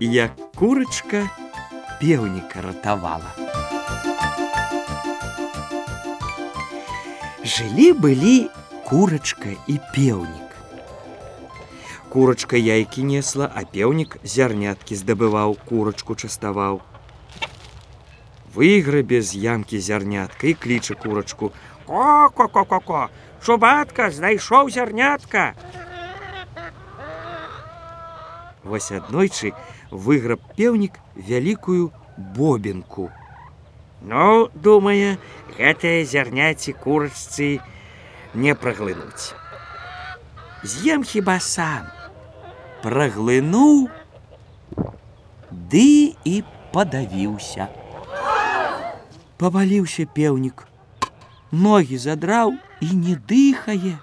як курочка пеўніка ратавала. Жылі-былі курочка і пеўнік. Курочка яйкі несла, а пеўнік зярняткі здабываў, курочку частаваў. Выйграбе з ямкі зярнятка і кліча курочку: Ко-ко-ко-ко-ко, Шубатка знайшоў зярнятка. Вось аднойчы выграб пеўнік вялікую бобінку. Ну, думае, гэтыя зярняці курачцы не праглынуць. З'ем хіба сам. Праглынуў, ды і падавіўся. Паваліўся пеўнік. Ногі задраў і не дыхае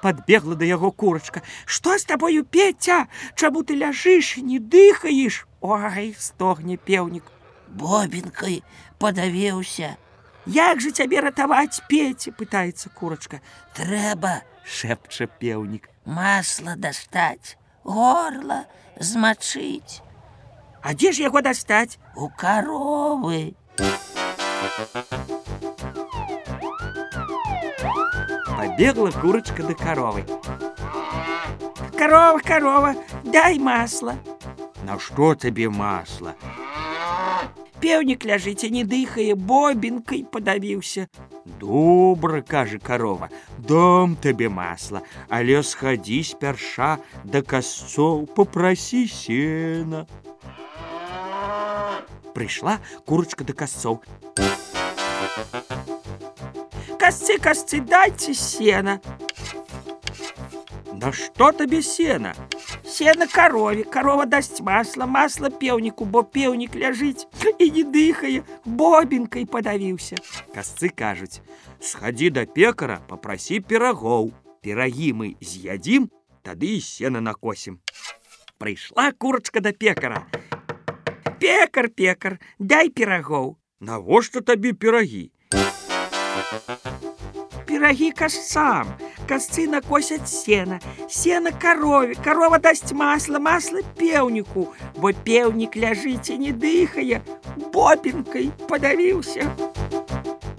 подбегла да яго курочка. Што з табою пеця? Чаму ты ляжыш і не дыхаеш? Ой, стогне пеўнік. Бобінкай падавеўся. Як жа цябе ратаваць пеце, пытаецца курочка. Трэба, шэпча пеўнік. Масла дастаць, горла змачыць. А дзе ж яго дастаць? У каровы. Побегла курочка до коровы. Корова, корова, дай масло. На что тебе масло? Певник ляжыце, не дыхае, бобинкой подавился. Добра, кажа корова, дам тебе масло, але сходи спярша до косцов, попроси сена. Пришла курочка до косцов. Косцы, косцы, дайте сена. Да что тебе сена? Сена корове, корова даст масло, масло певнику, бо певник ляжить и не дыхая, бобинкой подавился. Косцы кажуть, сходи до пекара, попроси пирогов. Пироги мы з'ядим, тады и сена накосим. Пришла курочка до пекара. Пекар, пекар, дай пирогов. Навошта табе пироги? Пироги косцам, косцы накосят сена, сена корове, корова даст масло, масло певнику, бо певник ляжить и не дыхая, бобинкой подавился.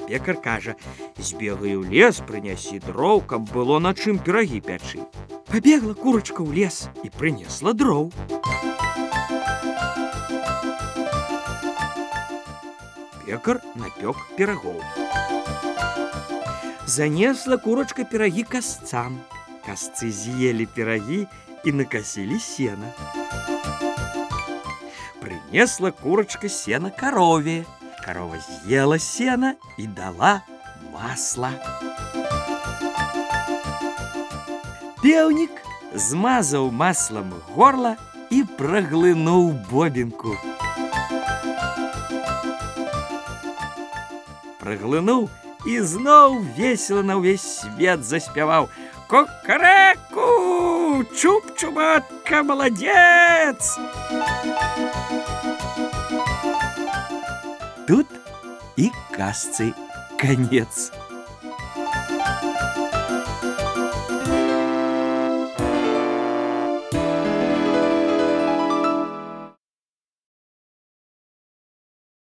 Пекар кажа, збегай у лес, прынясі дроў, каб было на чым пірагі пячы. Пабегла курочка ў лес і прынесла дроў. Пекар напёк пірагоў. Занесла курочка пироги косцам. Косцы съели пироги и накосили сено. Принесла курочка сено корове. Корова съела сено и дала масло. Певник змазал маслом горло и проглынул бобинку. Проглынул і зноў весела на ўвесь свет заспяваў кокарэку чуб-чубатка маладзец Тут і касцы конец.